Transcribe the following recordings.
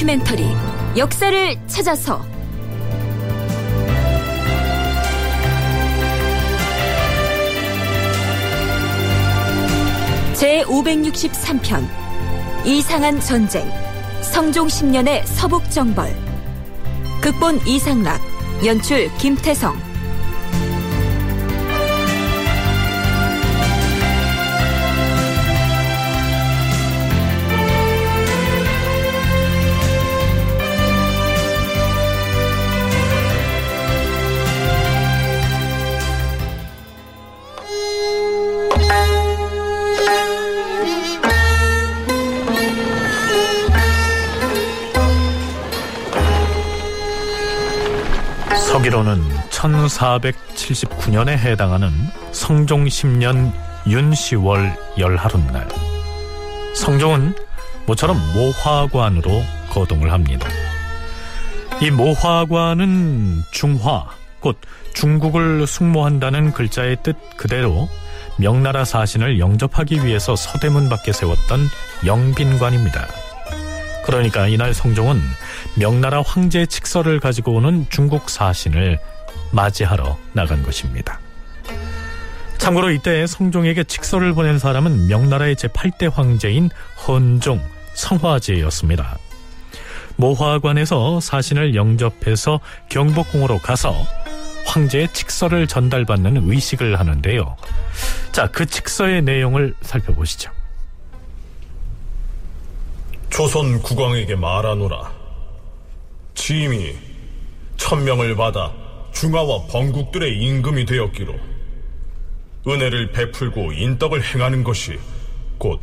다큐멘터리 역사를 찾아서. 제 563편 이상한 전쟁 성종 10년의 서북정벌. 극본 이상락 연출 김태성 1479년에 해당하는 성종 10년 윤시월 열하룻날 성종은 모처럼 모화관으로 거동을 합니다. 이 모화관은 중화, 곧 중국을 숙모한다는 글자의 뜻 그대로 명나라 사신을 영접하기 위해서 서대문 밖에 세웠던 영빈관입니다. 그러니까 이날 성종은 명나라 황제 칙서를 가지고 오는 중국 사신을 맞이하러 나간 것입니다. 참고로 이때 성종에게 칙서를 보낸 사람은 명나라의 제8대 황제인 헌종 성화제였습니다. 모화관에서 사신을 영접해서 경복궁으로 가서 황제의 칙서를 전달받는 의식을 하는데요. 자, 그 칙서의 내용을 살펴보시죠. 조선 국왕에게 말하노라. 짐이 천명을 받아 중화와 번국들의 임금이 되었기로 은혜를 베풀고 인덕을 행하는 것이 곧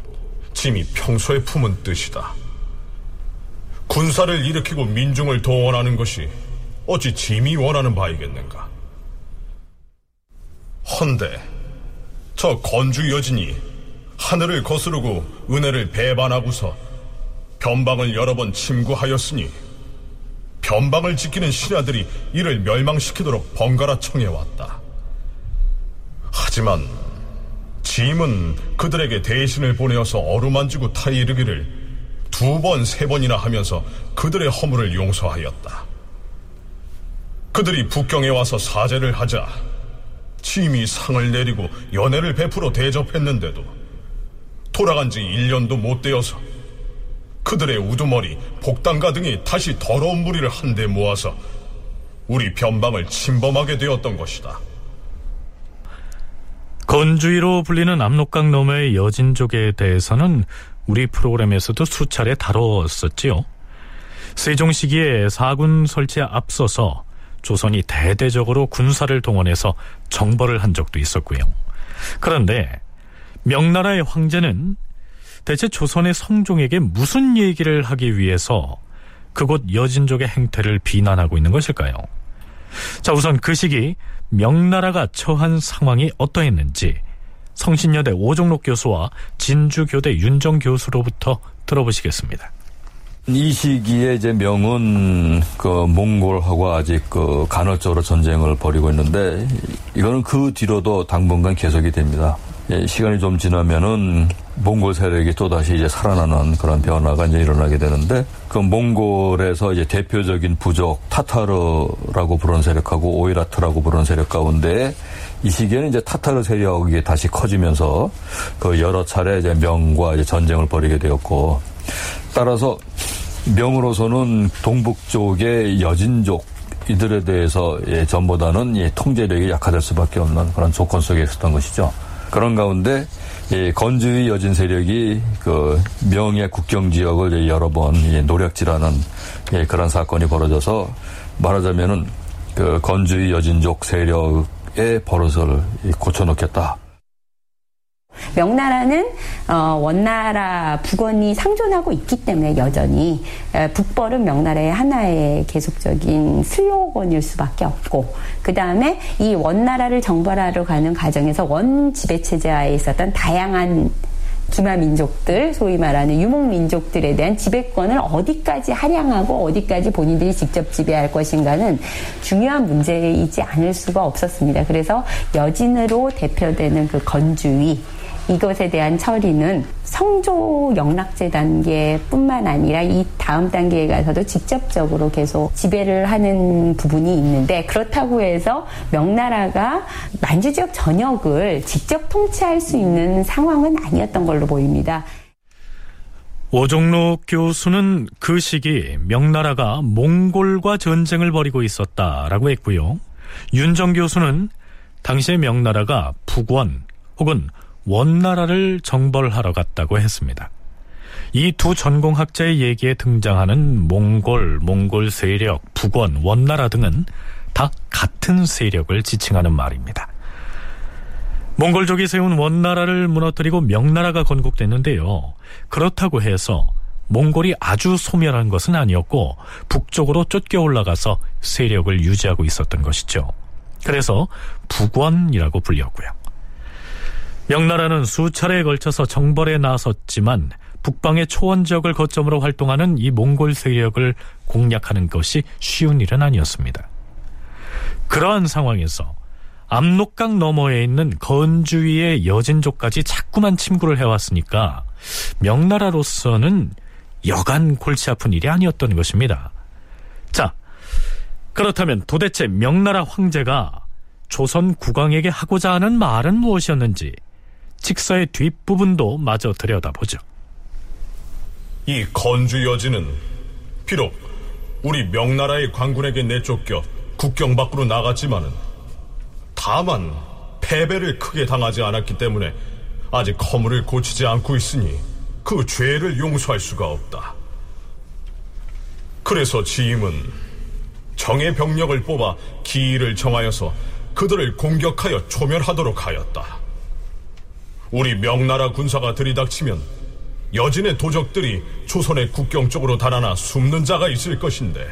짐이 평소에 품은 뜻이다. 군사를 일으키고 민중을 동원하는 것이 어찌 짐이 원하는 바이겠는가? 헌데 저 건주 여진이 하늘을 거스르고 은혜를 배반하고서 변방을 여러 번 침구하였으니 변방을 지키는 신하들이 이를 멸망시키도록 번갈아 청해왔다. 하지만 짐은 그들에게 대신을 보내어서 어루만지고 타이르기를 두 번, 세 번이나 하면서 그들의 허물을 용서하였다. 그들이 북경에 와서 사죄를 하자 짐이 상을 내리고 연애를 베풀어 대접했는데도 돌아간 지 1년도 못 되어서 그들의 우두머리, 복당가 등이 다시 더러운 무리를 한데 모아서 우리 변방을 침범하게 되었던 것이다. 건주의로 불리는 압록강 너머의 여진족에 대해서는 우리 프로그램에서도 수차례 다뤘었지요. 세종 시기에 사군 설치에 앞서서 조선이 대대적으로 군사를 동원해서 정벌을 한 적도 있었고요. 그런데 명나라의 황제는 대체 조선의 성종에게 무슨 얘기를 하기 위해서 그곳 여진족의 행태를 비난하고 있는 것일까요? 자, 우선 그 시기 명나라가 처한 상황이 어떠했는지 성신여대 오종록 교수와 진주교대 윤정 교수로부터 들어보시겠습니다. 이 시기에 이제 명은 그 몽골하고 아직 그 간헐적으로 전쟁을 벌이고 있는데 이거는 그 뒤로도 당분간 계속이 됩니다. 예, 시간이 좀 지나면은 몽골 세력이 또 다시 이제 살아나는 그런 변화가 이제 일어나게 되는데 그 몽골에서 이제 대표적인 부족 타타르라고 부르는 세력하고 오이라트라고 부르는 세력 가운데 이 시기에는 이제 타타르 세력이 다시 커지면서 그 여러 차례 이제 명과 이제 전쟁을 벌이게 되었고 따라서 명으로서는 동북 쪽의 여진족 이들에 대해서 예, 전보다는 예, 통제력이 약화될 수밖에 없는 그런 조건 속에 있었던 것이죠. 그런 가운데 이 건주의 여진 세력이 그 명예 국경 지역을 여러 번 노력질하는 예, 그런 사건이 벌어져서 말하자면은 그 건주의 여진족 세력의 버릇을 고쳐놓겠다. 명나라는 어, 원나라 북원이 상존하고 있기 때문에 여전히 에, 북벌은 명나라의 하나의 계속적인 수요원일 수밖에 없고 그 다음에 이 원나라를 정벌하러 가는 과정에서 원 지배 체제하에 있었던 다양한 기마 민족들, 소위 말하는 유목 민족들에 대한 지배권을 어디까지 할양하고 어디까지 본인들이 직접 지배할 것인가는 중요한 문제이지 않을 수가 없었습니다. 그래서 여진으로 대표되는 그 건주위 이것에 대한 처리는 성조 영락제 단계뿐만 아니라 이 다음 단계에 가서도 직접적으로 계속 지배를 하는 부분이 있는데 그렇다고 해서 명나라가 만주 지역 전역을 직접 통치할 수 있는 상황은 아니었던 걸로 보입니다. 오종록 교수는 그 시기 명나라가 몽골과 전쟁을 벌이고 있었다라고 했고요. 윤정 교수는 당시의 명나라가 북원 혹은 원나라를 정벌하러 갔다고 했습니다. 이 두 전공학자의 얘기에 등장하는 몽골, 몽골 세력, 북원, 원나라 등은 다 같은 세력을 지칭하는 말입니다. 몽골족이 세운 원나라를 무너뜨리고 명나라가 건국됐는데요. 그렇다고 해서 몽골이 아주 소멸한 것은 아니었고 북쪽으로 쫓겨 올라가서 세력을 유지하고 있었던 것이죠. 그래서 북원이라고 불렸고요. 명나라는 수차례에 걸쳐서 정벌에 나섰지만 북방의 초원 지역을 거점으로 활동하는 이 몽골 세력을 공략하는 것이 쉬운 일은 아니었습니다. 그러한 상황에서 압록강 너머에 있는 건주위의 여진족까지 자꾸만 침구를 해왔으니까 명나라로서는 여간 골치 아픈 일이 아니었던 것입니다. 자, 그렇다면 도대체 명나라 황제가 조선 국왕에게 하고자 하는 말은 무엇이었는지 직서의 뒷부분도 마저 들여다보죠. 이 건주 여진은 비록 우리 명나라의 관군에게 내쫓겨 국경 밖으로 나갔지만은 다만 패배를 크게 당하지 않았기 때문에 아직 허물을 고치지 않고 있으니 그 죄를 용서할 수가 없다. 그래서 지임은 정의 병력을 뽑아 기일을 정하여서 그들을 공격하여 초멸하도록 하였다. 우리 명나라 군사가 들이닥치면 여진의 도적들이 조선의 국경 쪽으로 달아나 숨는 자가 있을 것인데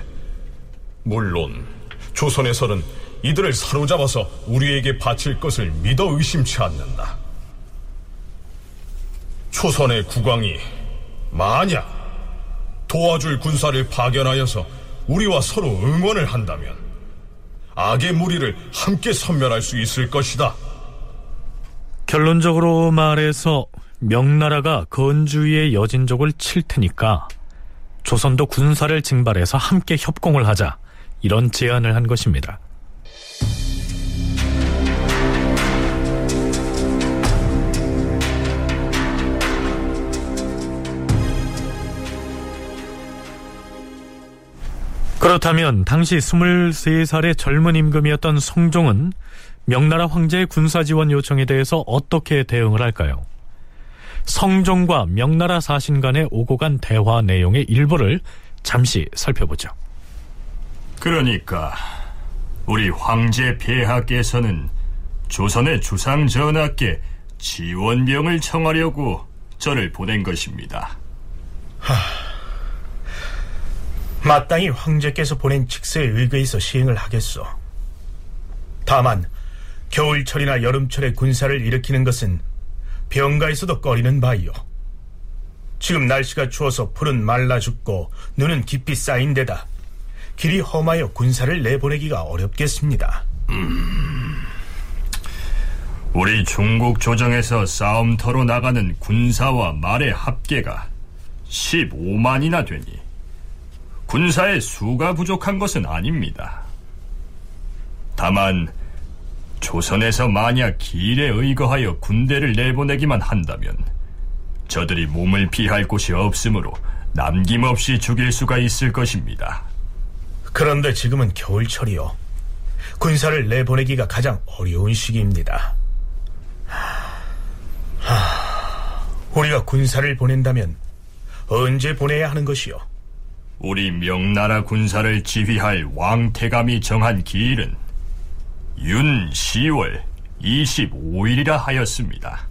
물론 조선에서는 이들을 사로잡아서 우리에게 바칠 것을 믿어 의심치 않는다. 초선의 국왕이 만약 도와줄 군사를 파견하여서 우리와 서로 응원을 한다면 악의 무리를 함께 섬멸할 수 있을 것이다. 결론적으로 말해서 명나라가 건주의 여진족을 칠 테니까 조선도 군사를 징발해서 함께 협공을 하자 이런 제안을 한 것입니다. 그렇다면 당시 23살의 젊은 임금이었던 성종은 명나라 황제의 군사 지원 요청에 대해서 어떻게 대응을 할까요? 성종과 명나라 사신 간의 오고 간 대화 내용의 일부를 잠시 살펴보죠. 그러니까 우리 황제 폐하께서는 조선의 주상 전하께 지원병을 청하려고 저를 보낸 것입니다. 마땅히 황제께서 보낸 직서에 의거해서 시행을 하겠소. 다만 겨울철이나 여름철에 군사를 일으키는 것은 병가에서도 꺼리는 바이요. 지금 날씨가 추워서 풀은 말라 죽고 눈은 깊이 쌓인 데다 길이 험하여 군사를 내보내기가 어렵겠습니다. 우리 중국 조정에서 싸움터로 나가는 군사와 말의 합계가 15만이나 되니 군사의 수가 부족한 것은 아닙니다. 다만 조선에서 만약 길에 의거하여 군대를 내보내기만 한다면 저들이 몸을 피할 곳이 없으므로 남김없이 죽일 수가 있을 것입니다. 그런데 지금은 겨울철이요. 군사를 내보내기가 가장 어려운 시기입니다. 하, 우리가 군사를 보낸다면 언제 보내야 하는 것이요? 우리 명나라 군사를 지휘할 왕태감이 정한 기일은 윤 10월 25일이라 하였습니다.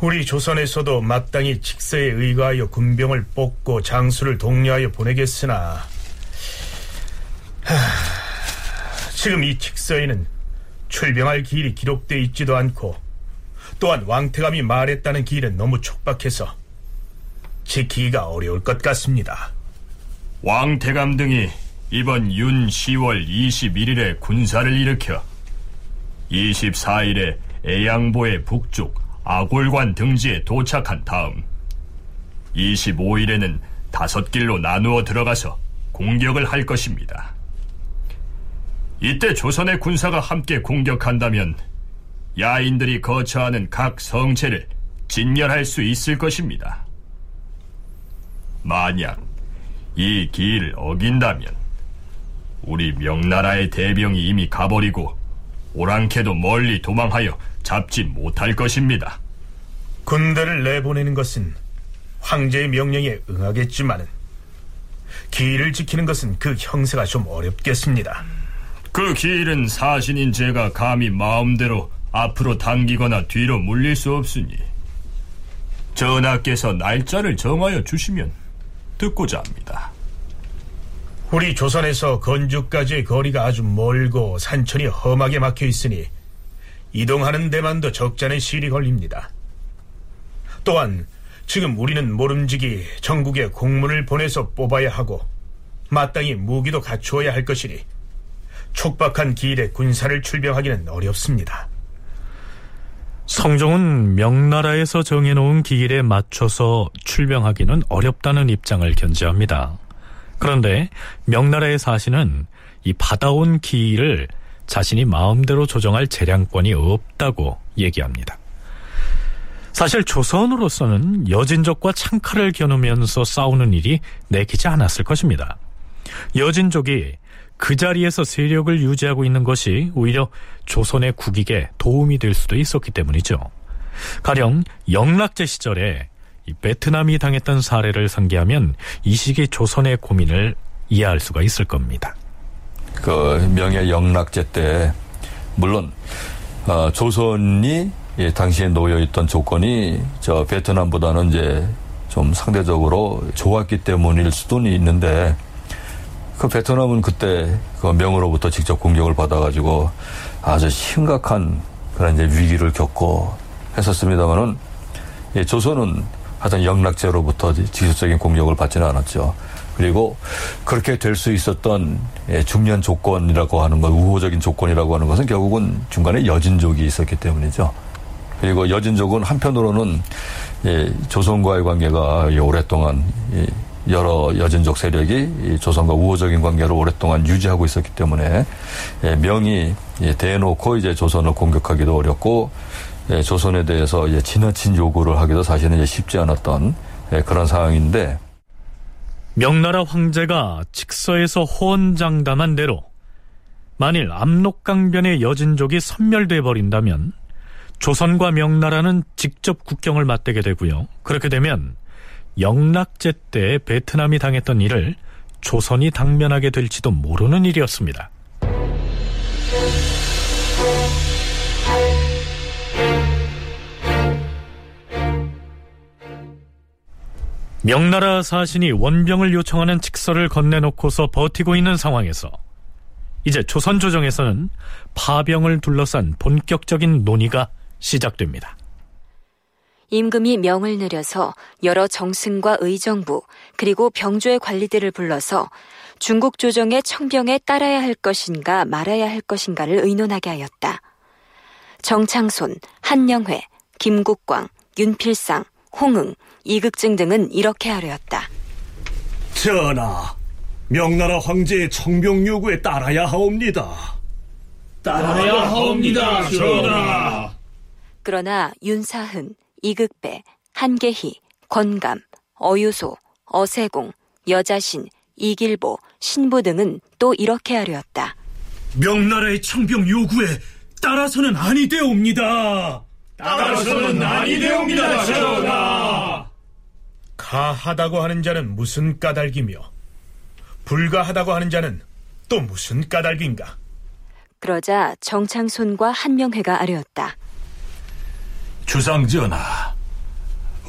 우리 조선에서도 마땅히 직서에 의거하여 군병을 뽑고 장수를 독려하여 보내겠으나 하, 지금 이 직서에는 출병할 기일이 기록되어 있지도 않고 또한 왕태감이 말했다는 기일은 너무 촉박해서 지키기가 어려울 것 같습니다. 왕태감 등이 이번 윤 10월 21일에 군사를 일으켜 24일에 애양보의 북쪽 아골관 등지에 도착한 다음 25일에는 다섯 길로 나누어 들어가서 공격을 할 것입니다. 이때 조선의 군사가 함께 공격한다면 야인들이 거처하는 각 성체를 진멸할 수 있을 것입니다. 만약 이 길을 어긴다면 우리 명나라의 대병이 이미 가버리고 오랑캐도 멀리 도망하여 잡지 못할 것입니다. 군대를 내보내는 것은 황제의 명령에 응하겠지만은 길을 지키는 것은 그 형세가 좀 어렵겠습니다. 그 길은 사신인 제가 감히 마음대로 앞으로 당기거나 뒤로 물릴 수 없으니 전하께서 날짜를 정하여 주시면 듣고자 합니다. 우리 조선에서 건주까지의 거리가 아주 멀고 산천이 험하게 막혀 있으니 이동하는 데만도 적잖은 시일이 걸립니다. 또한 지금 우리는 모름지기 전국에 공문을 보내서 뽑아야 하고 마땅히 무기도 갖추어야 할 것이니 촉박한 기일에 군사를 출병하기는 어렵습니다. 성종은 명나라에서 정해놓은 기일에 맞춰서 출병하기는 어렵다는 입장을 견지합니다. 그런데 명나라의 사신은 이 받아온 기일을 자신이 마음대로 조정할 재량권이 없다고 얘기합니다. 사실 조선으로서는 여진족과 창칼을 겨누면서 싸우는 일이 내키지 않았을 것입니다. 여진족이 그 자리에서 세력을 유지하고 있는 것이 오히려 조선의 국익에 도움이 될 수도 있었기 때문이죠. 가령 영락제 시절에 베트남이 당했던 사례를 상기하면 이 시기 조선의 고민을 이해할 수가 있을 겁니다. 그 명예 영락제 때 물론 어, 조선이 예, 당시에 놓여 있던 조건이 저 베트남보다는 이제 좀 상대적으로 좋았기 때문일 수도 있는데 그 베트남은 그때 그 명으로부터 직접 공격을 받아가지고 아주 심각한 그런 이제 위기를 겪고 했었습니다만은 예, 조선은 하여튼 영락제로부터 지속적인 공격을 받지는 않았죠. 그리고 그렇게 될 수 있었던 예, 중년 조건이라고 하는 것, 우호적인 조건이라고 하는 것은 결국은 중간에 여진족이 있었기 때문이죠. 그리고 여진족은 한편으로는 예, 조선과의 관계가 오랫동안 여러 여진족 세력이 조선과 우호적인 관계를 오랫동안 유지하고 있었기 때문에 예, 명이 예, 대놓고 이제 조선을 공격하기도 어렵고 예, 조선에 대해서 지나친 요구를 하기도 사실은 쉽지 않았던 그런 상황인데 명나라 황제가 직서에서 호언장담한 대로 만일 압록강변의 여진족이 섬멸돼 버린다면 조선과 명나라는 직접 국경을 맞대게 되고요. 그렇게 되면 영락제 때 베트남이 당했던 일을 조선이 당면하게 될지도 모르는 일이었습니다. 명나라 사신이 원병을 요청하는 직서를 건네놓고서 버티고 있는 상황에서 이제 조선 조정에서는 파병을 둘러싼 본격적인 논의가 시작됩니다. 임금이 명을 내려서 여러 정승과 의정부 그리고 병조의 관리들을 불러서 중국 조정의 청병에 따라야 할 것인가 말아야 할 것인가를 의논하게 하였다. 정창손, 한영회, 김국광, 윤필상, 홍응, 이극증 등은 이렇게 하려였다. 전하, 명나라 황제의 청병 요구에 따라야 하옵니다. 따라야 하옵니다, 전하. 그러나 윤사흔, 이극배, 한계희, 권감, 어유소, 어세공, 여자신, 이길보, 신부 등은 또 이렇게 하려었다. 명나라의 청병 요구에 따라서는 아니되옵니다. 따라서는 아니되옵니다, 전하. 가하다고 하는 자는 무슨 까닭이며 불가하다고 하는 자는 또 무슨 까닭인가? 그러자 정창손과 한명회가 아뢰었다. 주상전하,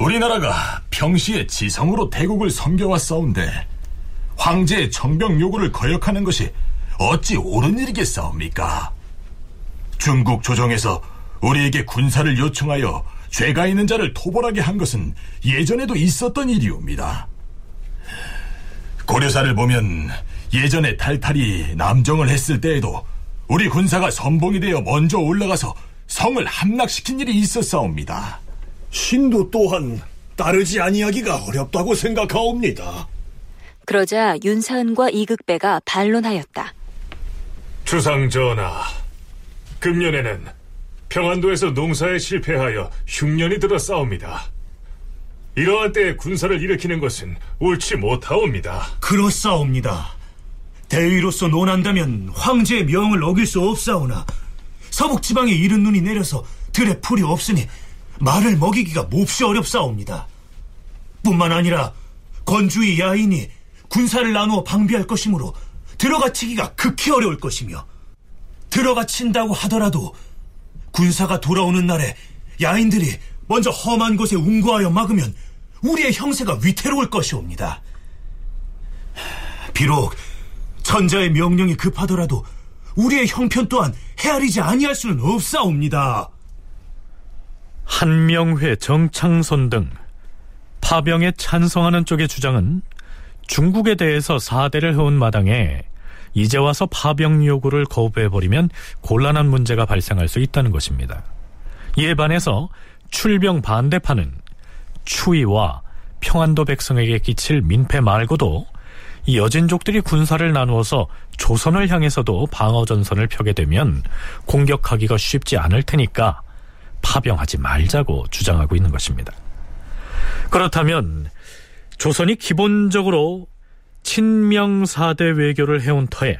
우리나라가 평시에 지성으로 대국을 섬겨왔사온데 황제의 정병 요구를 거역하는 것이 어찌 옳은 일이겠사옵니까? 중국 조정에서 우리에게 군사를 요청하여 죄가 있는 자를 토벌하게 한 것은 예전에도 있었던 일이옵니다. 고려사를 보면 예전에 탈탈이 남정을 했을 때에도 우리 군사가 선봉이 되어 먼저 올라가서 성을 함락시킨 일이 있었사옵니다. 신도 또한 따르지 아니하기가 어렵다고 생각하옵니다. 그러자 윤사은과 이극배가 반론하였다. 주상 전하, 금년에는 평안도에서 농사에 실패하여 흉년이 들어 싸웁니다. 이러한 때에 군사를 일으키는 것은 옳지 못하옵니다. 그렇사옵니다. 대위로서 논한다면 황제의 명을 어길 수 없사오나 서북 지방에 이른 눈이 내려서 들에 풀이 없으니 말을 먹이기가 몹시 어렵사옵니다. 뿐만 아니라 건주의 야인이 군사를 나누어 방비할 것이므로 들어가 치기가 극히 어려울 것이며 들어가 친다고 하더라도 군사가 돌아오는 날에 야인들이 먼저 험한 곳에 운구하여 막으면 우리의 형세가 위태로울 것이옵니다. 비록 천자의 명령이 급하더라도 우리의 형편 또한 헤아리지 아니할 수는 없사옵니다. 한명회, 정창손 등 파병에 찬성하는 쪽의 주장은 중국에 대해서 사대를 해온 마당에 이제 와서 파병 요구를 거부해버리면 곤란한 문제가 발생할 수 있다는 것입니다. 이에 반해서 출병 반대파는 추위와 평안도 백성에게 끼칠 민폐 말고도 이 여진족들이 군사를 나누어서 조선을 향해서도 방어전선을 펴게 되면 공격하기가 쉽지 않을 테니까 파병하지 말자고 주장하고 있는 것입니다. 그렇다면 조선이 기본적으로 친명사대 외교를 해온 터에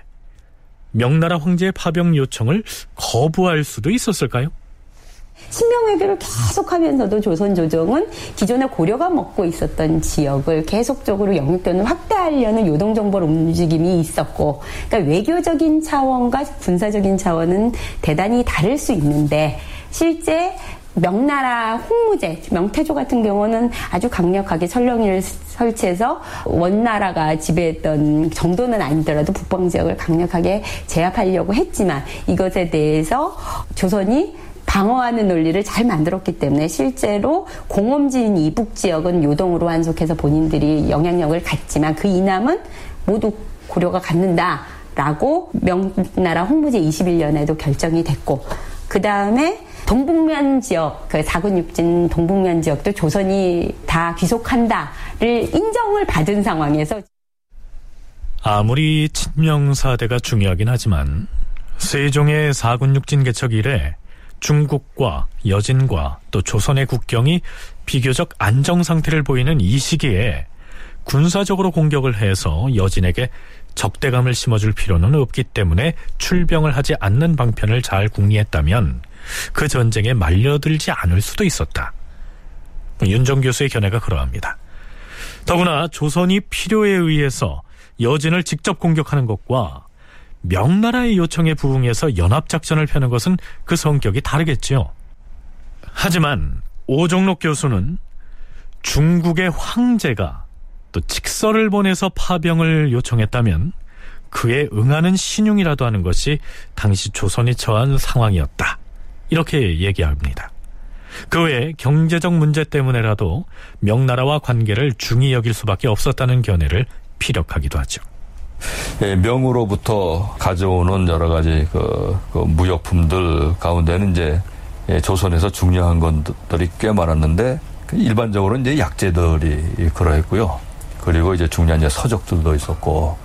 명나라 황제의 파병 요청을 거부할 수도 있었을까요? 신명 외교를 계속하면서도 조선 조정은 기존에 고려가 먹고 있었던 지역을 계속적으로 영육권을 확대하려는 요동 정벌 움직임이 있었고, 그러니까 외교적인 차원과 군사적인 차원은 대단히 다를 수 있는데 실제 명나라 홍무제, 명태조 같은 경우는 아주 강력하게 설령위를 설치해서 원나라가 지배했던 정도는 아니더라도 북방 지역을 강력하게 제압하려고 했지만 이것에 대해서 조선이 방어하는 논리를 잘 만들었기 때문에 실제로 공엄진 이북 지역은 요동으로 한속해서 본인들이 영향력을 갖지만 그 이남은 모두 고려가 갖는다라고 명나라 홍무제 21년에도 결정이 됐고 그 다음에 동북면 지역, 그 사군육진 동북면 지역도 조선이 다 귀속한다를 인정을 받은 상황에서 아무리 친명사대가 중요하긴 하지만 세종의 사군육진 개척 이래 중국과 여진과 또 조선의 국경이 비교적 안정 상태를 보이는 이 시기에 군사적으로 공격을 해서 여진에게 적대감을 심어줄 필요는 없기 때문에 출병을 하지 않는 방편을 잘 궁리했다면 그 전쟁에 말려들지 않을 수도 있었다. 윤정 교수의 견해가 그러합니다. 더구나 조선이 필요에 의해서 여진을 직접 공격하는 것과 명나라의 요청에 부응해서 연합작전을 펴는 것은 그 성격이 다르겠지요. 하지만 오종록 교수는 중국의 황제가 또 직서를 보내서 파병을 요청했다면 그에 응하는 신용이라도 하는 것이 당시 조선이 처한 상황이었다. 이렇게 얘기합니다. 그 외에 경제적 문제 때문에라도 명나라와 관계를 중히 여길 수밖에 없었다는 견해를 피력하기도 하죠. 예, 명으로부터 가져오는 여러 가지 그, 그 무역품들 가운데는 이제 예, 조선에서 중요한 것들이 꽤 많았는데 그 일반적으로 이제 약재들이 그러했고요. 그리고 이제 중요한 이제 서적들도 있었고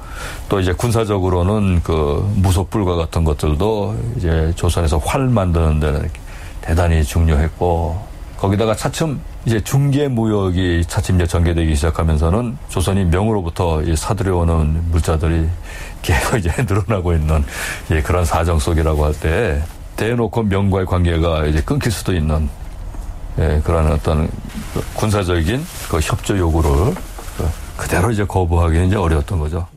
또 이제 군사적으로는 그 무소불과 같은 것들도 이제 조선에서 활 만드는 데는 대단히 중요했고 거기다가 차츰 이제 중개 무역이 차츰 이제 전개되기 시작하면서는 조선이 명으로부터 사들여오는 물자들이 계속 이제 늘어나고 있는 예, 그런 사정 속이라고 할 때 대놓고 명과의 관계가 이제 끊길 수도 있는 예, 그런 어떤 군사적인 그 협조 요구를 그대로 이제 거부하기는 이제 어려웠던 거죠.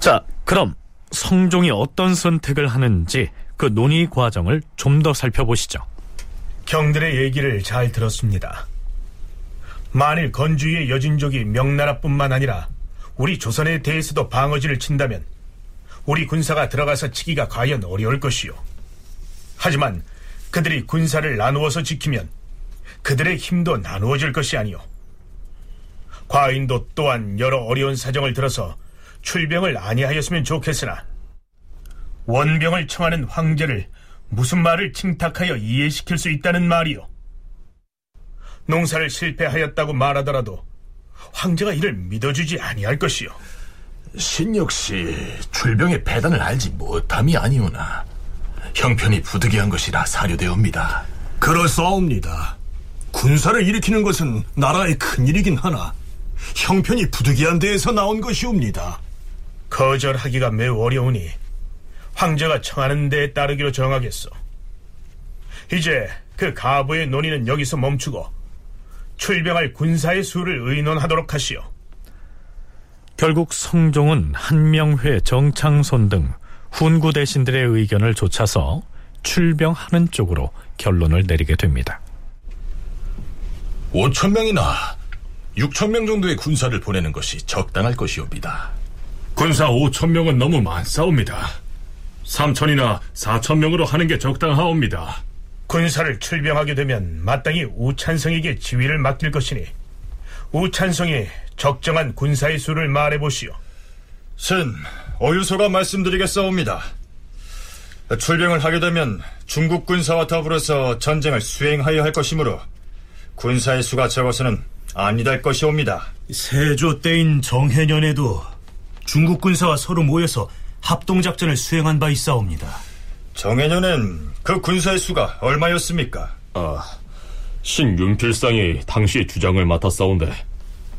자, 그럼 성종이 어떤 선택을 하는지 그 논의 과정을 좀 더 살펴보시죠. 경들의 얘기를 잘 들었습니다. 만일 건주의 여진족이 명나라뿐만 아니라 우리 조선에 대해서도 방어진을 친다면 우리 군사가 들어가서 치기가 과연 어려울 것이요. 하지만 그들이 군사를 나누어서 지키면 그들의 힘도 나누어질 것이 아니요. 과인도 또한 여러 어려운 사정을 들어서 출병을 아니하였으면 좋겠으나 원병을 청하는 황제를 무슨 말을 칭탁하여 이해시킬 수 있다는 말이요. 농사를 실패하였다고 말하더라도 황제가 이를 믿어주지 아니할 것이요. 신 역시 출병의 배단을 알지 못함이 아니오나 형편이 부득이한 것이라 사료되옵니다. 그럴싸옵니다. 군사를 일으키는 것은 나라의 큰 일이긴 하나 형편이 부득이한 데에서 나온 것이옵니다. 거절하기가 매우 어려우니 황제가 청하는 데에 따르기로 정하겠소. 이제 그 가부의 논의는 여기서 멈추고 출병할 군사의 수를 의논하도록 하시오. 결국 성종은 한명회, 정창손 등 훈구 대신들의 의견을 좇아서 출병하는 쪽으로 결론을 내리게 됩니다. 5천 명이나 6천 명 정도의 군사를 보내는 것이 적당할 것이옵니다. 군사 5천 명은 너무 많사옵니다. 3천이나 4천 명으로 하는 게 적당하옵니다. 군사를 출병하게 되면 마땅히 우찬성에게 지휘를 맡길 것이니 우찬성이 적정한 군사의 수를 말해보시오. 신, 어유소가 말씀드리겠사옵니다. 출병을 하게 되면 중국 군사와 더불어서 전쟁을 수행하여 할 것이므로 군사의 수가 적어서는 아니 될 것이옵니다. 세조 때인 정해년에도 중국 군사와 서로 모여서 합동작전을 수행한 바 있사옵니다. 정해년엔 그 군사의 수가 얼마였습니까? 아, 신 윤필상이 당시 주장을 맡았사온데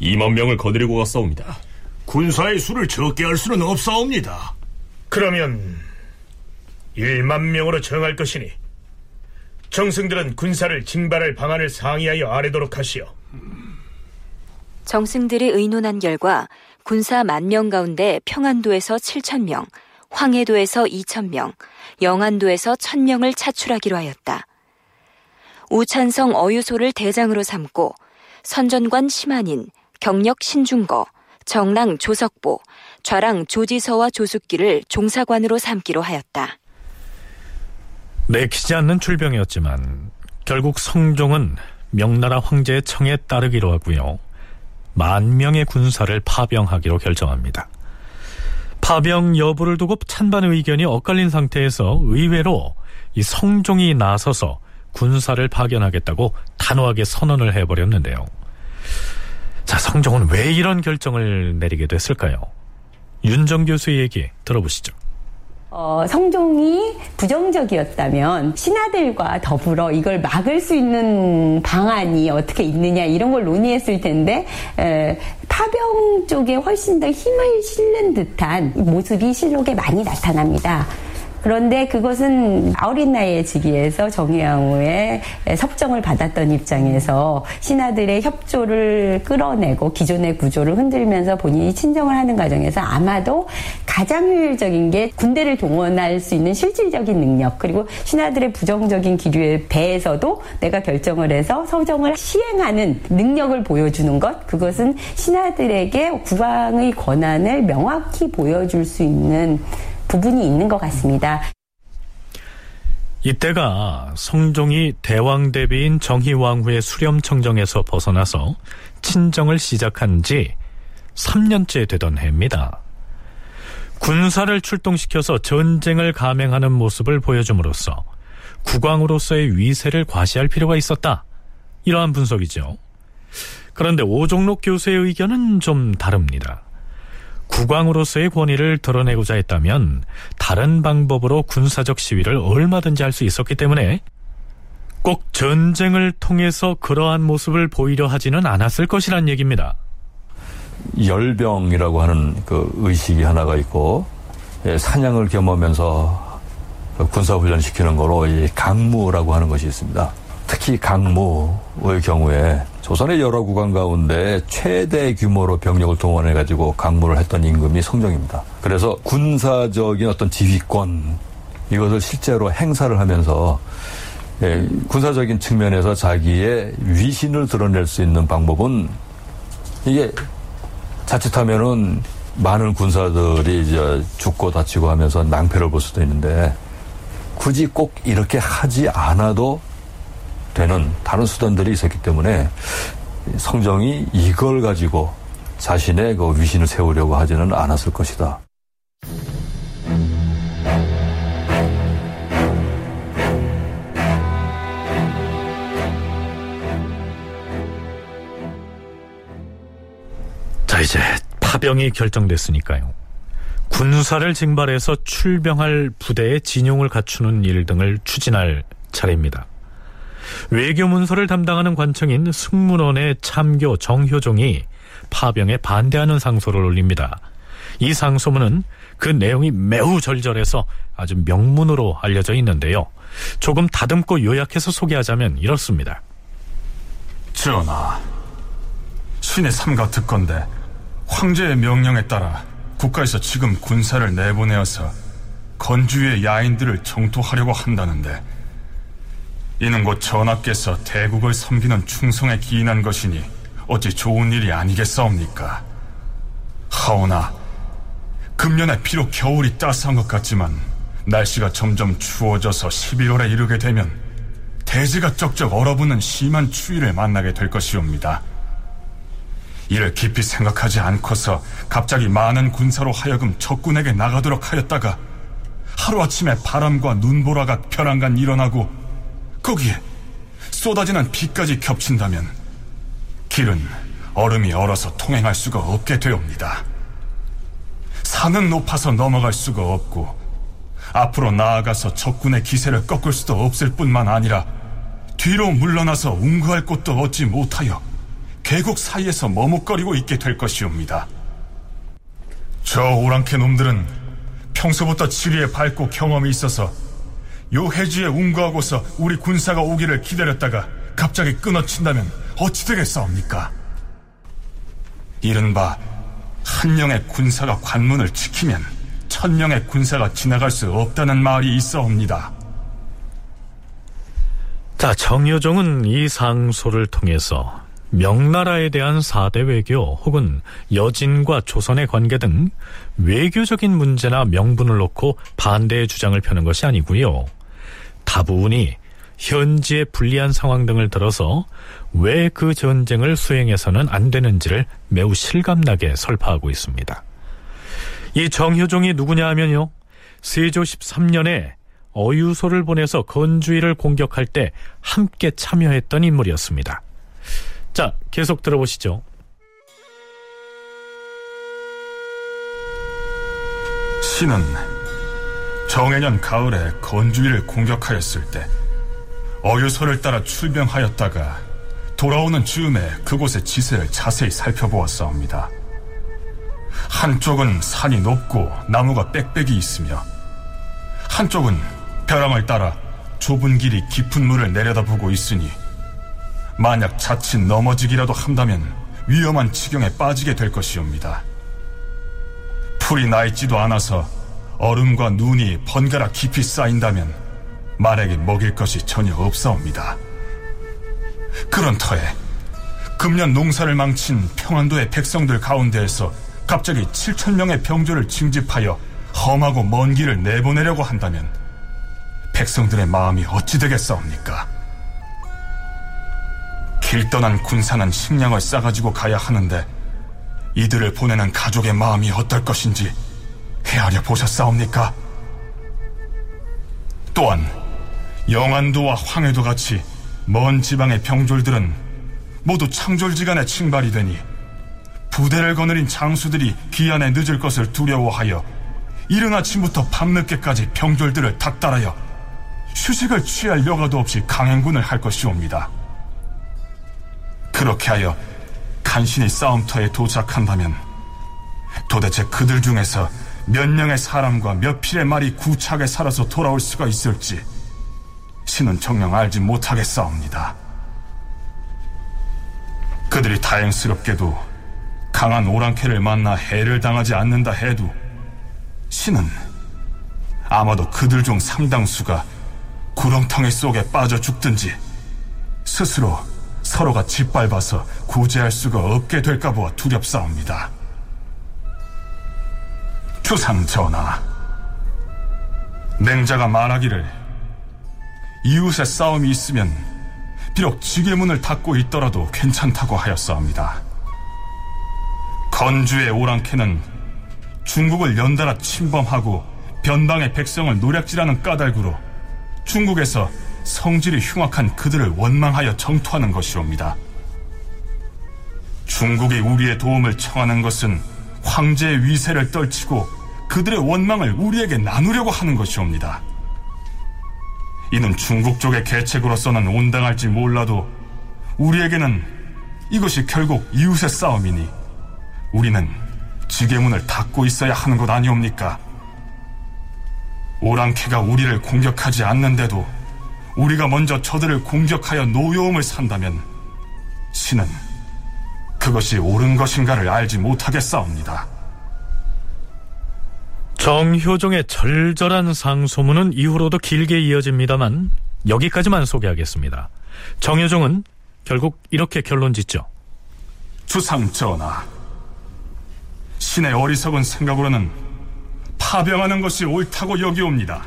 2만 명을 거느리고 갔사옵니다. 군사의 수를 적게 할 수는 없사옵니다. 그러면 1만 명으로 정할 것이니 정승들은 군사를 징발할 방안을 상의하여 아래도록 하시오. 정승들이 의논한 결과 군사 만 명 가운데 평안도에서 7천 명, 황해도에서 2천 명, 영안도에서 1천 명을 차출하기로 하였다. 우찬성 어유소를 대장으로 삼고 선전관 심한인, 경력 신중거, 정랑 조석보, 좌랑 조지서와 조숙기를 종사관으로 삼기로 하였다. 내키지 않는 출병이었지만 결국 성종은 명나라 황제의 청에 따르기로 하고요. 만 명의 군사를 파병하기로 결정합니다. 파병 여부를 두고 찬반 의견이 엇갈린 상태에서 의외로 이 성종이 나서서 군사를 파견하겠다고 단호하게 선언을 해버렸는데요. 자, 성종은 왜 이런 결정을 내리게 됐을까요? 윤정 교수의 얘기 들어보시죠. 어, 성종이 부정적이었다면 신하들과 더불어 이걸 막을 수 있는 방안이 어떻게 있느냐 이런 걸 논의했을 텐데 에, 파병 쪽에 훨씬 더 힘을 실는 듯한 모습이 실록에 많이 나타납니다. 그런데 그것은 어린 나이에 즉위해서 정의왕후의 섭정을 받았던 입장에서 신하들의 협조를 끌어내고 기존의 구조를 흔들면서 본인이 친정을 하는 과정에서 아마도 가장 효율적인 게 군대를 동원할 수 있는 실질적인 능력 그리고 신하들의 부정적인 기류에 배에서도 내가 결정을 해서 서정을 시행하는 능력을 보여주는 것 그것은 신하들에게 국왕의 권한을 명확히 보여줄 수 있는 부분이 있는 것 같습니다. 이때가 성종이 대왕 대비인 정희왕후의 수렴청정에서 벗어나서 친정을 시작한 지 3년째 되던 해입니다. 군사를 출동시켜서 전쟁을 감행하는 모습을 보여줌으로써 국왕으로서의 위세를 과시할 필요가 있었다. 이러한 분석이죠. 그런데 오종록 교수의 의견은 좀 다릅니다. 국왕으로서의 권위를 드러내고자 했다면 다른 방법으로 군사적 시위를 얼마든지 할 수 있었기 때문에 꼭 전쟁을 통해서 그러한 모습을 보이려 하지는 않았을 것이란 얘기입니다. 열병이라고 하는 그 의식이 하나가 있고 예, 사냥을 겸하면서 군사훈련 시키는 거로 이 강무라고 하는 것이 있습니다. 특히 강무의 경우에 조선의 여러 구간 가운데 최대 규모로 병력을 동원해 가지고 강무를 했던 임금이 성종입니다. 그래서 군사적인 어떤 지휘권 이것을 실제로 행사를 하면서 예, 군사적인 측면에서 자기의 위신을 드러낼 수 있는 방법은 이게 자칫하면은 많은 군사들이 이제 죽고 다치고 하면서 낭패를 볼 수도 있는데 굳이 꼭 이렇게 하지 않아도 되는 다른 수단들이 있었기 때문에 성정이 이걸 가지고 자신의 그 위신을 세우려고 하지는 않았을 것이다. 자, 이제 파병이 결정됐으니까요. 군사를 징발해서 출병할 부대의 진용을 갖추는 일 등을 추진할 차례입니다. 외교문서를 담당하는 관청인 승문원의 참교 정효종이 파병에 반대하는 상소를 올립니다. 이 상소문은 그 내용이 매우 절절해서 아주 명문으로 알려져 있는데요. 조금 다듬고 요약해서 소개하자면 이렇습니다. 전하, 신의 삼가 특건데 황제의 명령에 따라 국가에서 지금 군사를 내보내어서 건주의 야인들을 정토하려고 한다는데 이는 곧 전하께서 대국을 섬기는 충성에 기인한 것이니 어찌 좋은 일이 아니겠사옵니까? 하오나 금년에 비록 겨울이 따스한 것 같지만 날씨가 점점 추워져서 11월에 이르게 되면 대지가 쩍쩍 얼어붙는 심한 추위를 만나게 될 것이옵니다. 이를 깊이 생각하지 않고서 갑자기 많은 군사로 하여금 적군에게 나가도록 하였다가 하루아침에 바람과 눈보라가 벼랑간 일어나고 거기에 쏟아지는 비까지 겹친다면 길은 얼음이 얼어서 통행할 수가 없게 되옵니다. 산은 높아서 넘어갈 수가 없고 앞으로 나아가서 적군의 기세를 꺾을 수도 없을 뿐만 아니라 뒤로 물러나서 웅크할 곳도 얻지 못하여 계곡 사이에서 머뭇거리고 있게 될 것이옵니다. 저 오랑캐 놈들은 평소부터 지리에 밝고 경험이 있어서 요 해지에 웅거하고서 우리 군사가 오기를 기다렸다가 갑자기 끊어친다면 어찌 되겠사옵니까? 이른바 한 명의 군사가 관문을 지키면 천 명의 군사가 지나갈 수 없다는 말이 있어옵니다. 자, 정여종은 이 상소를 통해서 명나라에 대한 사대 외교 혹은 여진과 조선의 관계 등 외교적인 문제나 명분을 놓고 반대의 주장을 펴는 것이 아니고요. 다부분이 현지의 불리한 상황 등을 들어서 왜 그 전쟁을 수행해서는 안 되는지를 매우 실감나게 설파하고 있습니다. 이 정효종이 누구냐 하면요. 세조 13년에 어유소를 보내서 건주의를 공격할 때 함께 참여했던 인물이었습니다. 자, 계속 들어보시죠. 신은 정해년 가을에 건주의를 공격하였을 때 어유소를 따라 출병하였다가 돌아오는 즈음에 그곳의 지세를 자세히 살펴보았사옵니다. 한쪽은 산이 높고 나무가 빽빽이 있으며 한쪽은 벼랑을 따라 좁은 길이 깊은 물을 내려다보고 있으니 만약 자칫 넘어지기라도 한다면 위험한 지경에 빠지게 될 것이옵니다. 풀이 나 있지도 않아서 얼음과 눈이 번갈아 깊이 쌓인다면 말에게 먹일 것이 전혀 없사옵니다. 그런 터에 금년 농사를 망친 평안도의 백성들 가운데에서 갑자기 7천 명의 병조를 징집하여 험하고 먼 길을 내보내려고 한다면 백성들의 마음이 어찌 되겠사옵니까? 길 떠난 군사는 식량을 싸가지고 가야 하는데 이들을 보내는 가족의 마음이 어떨 것인지 헤아려 보셨사옵니까? 또한 영안도와 황해도 같이 먼 지방의 병졸들은 모두 창졸지간에 칭발이 되니 부대를 거느린 장수들이 기한에 늦을 것을 두려워하여 이른 아침부터 밤늦게까지 병졸들을 닥달하여 휴식을 취할 여가도 없이 강행군을 할 것이옵니다. 그렇게 하여 간신히 싸움터에 도착한다면 도대체 그들 중에서 몇 명의 사람과 몇 필의 말이 구차하게 살아서 돌아올 수가 있을지 신은 정녕 알지 못하겠사옵니다. 그들이 다행스럽게도 강한 오랑캐를 만나 해를 당하지 않는다 해도 신은 아마도 그들 중 상당수가 구렁텅이 속에 빠져 죽든지 스스로 서로가 짓밟아서 구제할 수가 없게 될까 보아 두렵사옵니다. 주상 전하, 맹자가 말하기를 이웃의 싸움이 있으면 비록 지게문을 닫고 있더라도 괜찮다고 하였사옵니다. 건주의 오랑캐는 중국을 연달아 침범하고 변방의 백성을 노략질하는 까닭으로 중국에서 성질이 흉악한 그들을 원망하여 정토하는 것이옵니다. 중국이 우리의 도움을 청하는 것은 황제의 위세를 떨치고 그들의 원망을 우리에게 나누려고 하는 것이옵니다. 이는 중국 쪽의 계책으로서는 온당할지 몰라도 우리에게는 이것이 결국 이웃의 싸움이니 우리는 지게문을 닫고 있어야 하는 것 아니옵니까? 오랑캐가 우리를 공격하지 않는데도 우리가 먼저 저들을 공격하여 노여움을 산다면 신은 그것이 옳은 것인가를 알지 못하겠사옵니다. 정효종의 절절한 상소문은 이후로도 길게 이어집니다만 여기까지만 소개하겠습니다. 정효종은 결국 이렇게 결론 짓죠. 주상 전하, 신의 어리석은 생각으로는 파병하는 것이 옳다고 여기옵니다.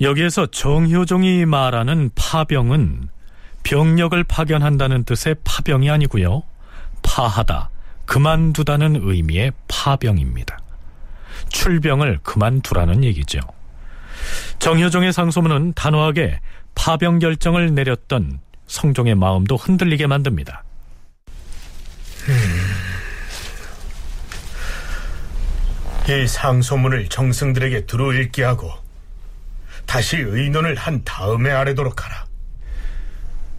여기에서 정효종이 말하는 파병은 병력을 파견한다는 뜻의 파병이 아니고요. 파하다, 그만두다는 의미의 파병입니다. 출병을 그만두라는 얘기죠. 정효종의 상소문은 단호하게 파병 결정을 내렸던 성종의 마음도 흔들리게 만듭니다. 이 상소문을 정승들에게 두루 읽게 하고 다시 의논을 한 다음에 아래도록 하라.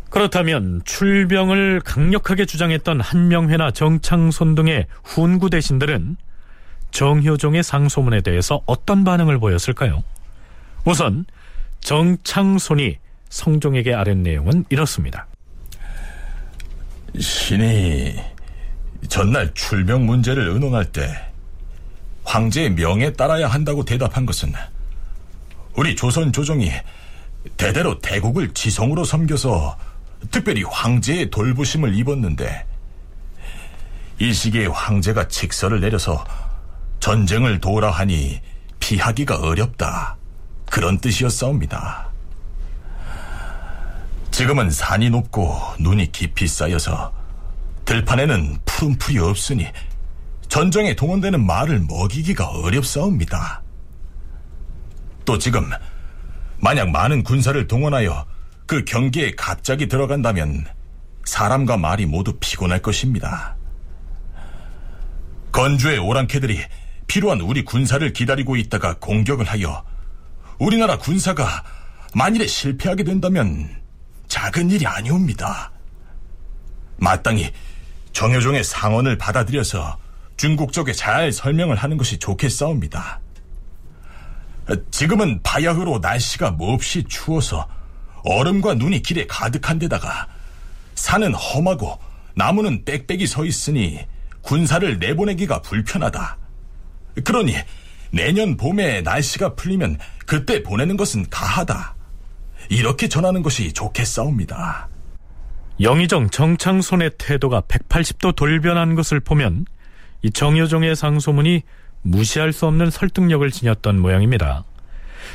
그렇다면 출병을 강력하게 주장했던 한명회나 정창손 등의 훈구 대신들은 정효종의 상소문에 대해서 어떤 반응을 보였을까요? 우선 정창손이 성종에게 아는 내용은 이렇습니다. 신이 전날 출병 문제를 의논할 때 황제의 명에 따라야 한다고 대답한 것은 우리 조선 조정이 대대로 대국을 지성으로 섬겨서 특별히 황제의 돌보심을 입었는데 이 시기에 황제가 직서를 내려서 전쟁을 도우라 하니 피하기가 어렵다. 그런 뜻이었사옵니다. 지금은 산이 높고 눈이 깊이 쌓여서 들판에는 푸른 풀이 없으니 전쟁에 동원되는 말을 먹이기가 어렵사옵니다. 또 지금 만약 많은 군사를 동원하여 그 경기에 갑자기 들어간다면 사람과 말이 모두 피곤할 것입니다. 건주의 오랑캐들이 필요한 우리 군사를 기다리고 있다가 공격을 하여 우리나라 군사가 만일에 실패하게 된다면 작은 일이 아니옵니다. 마땅히 정효종의 상언을 받아들여서 중국 쪽에 잘 설명을 하는 것이 좋겠사옵니다. 지금은 바야흐로 날씨가 몹시 추워서 얼음과 눈이 길에 가득한 데다가 산은 험하고 나무는 빽빽이 서 있으니 군사를 내보내기가 불편하다. 그러니 내년 봄에 날씨가 풀리면 그때 보내는 것은 가하다. 이렇게 전하는 것이 좋겠사옵니다. 영의정 정창손의 태도가 180도 돌변한 것을 보면 이 정효종의 상소문이 무시할 수 없는 설득력을 지녔던 모양입니다.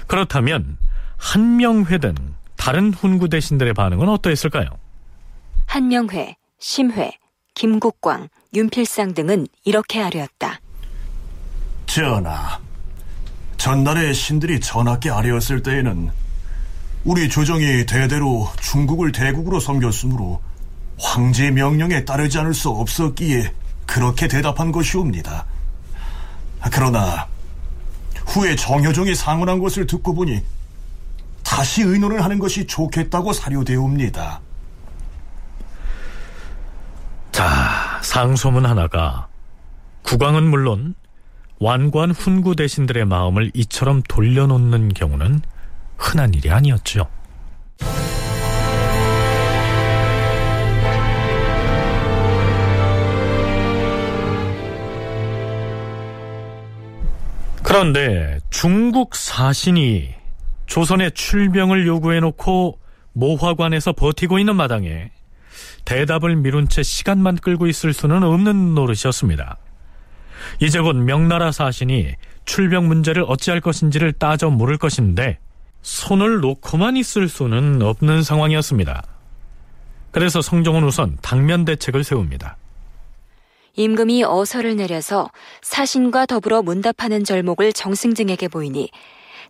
그렇다면 한명회 등 다른 훈구 대신들의 반응은 어떠했을까요? 한명회, 심회, 김국광, 윤필상 등은 이렇게 아뢰었다. 전하, 전날에 신들이 전하께 아뢰었을 때에는 우리 조정이 대대로 중국을 대국으로 섬겼으므로 황제 명령에 따르지 않을 수 없었기에 그렇게 대답한 것이옵니다. 그러나 후에 정효종이 상언한 것을 듣고 보니 다시 의논을 하는 것이 좋겠다고 사료되옵니다. 자, 상소문 하나가 국왕은 물론 완고한 훈구 대신들의 마음을 이처럼 돌려놓는 경우는 흔한 일이 아니었죠. 그런데 중국 사신이 조선의 출병을 요구해놓고 모화관에서 버티고 있는 마당에 대답을 미룬 채 시간만 끌고 있을 수는 없는 노릇이었습니다. 이제 곧 명나라 사신이 출병 문제를 어찌할 것인지를 따져 물을 것인데 손을 놓고만 있을 수는 없는 상황이었습니다. 그래서 성종은 우선 당면 대책을 세웁니다. 임금이 어서를 내려서 사신과 더불어 문답하는 절목을 정승증에게 보이니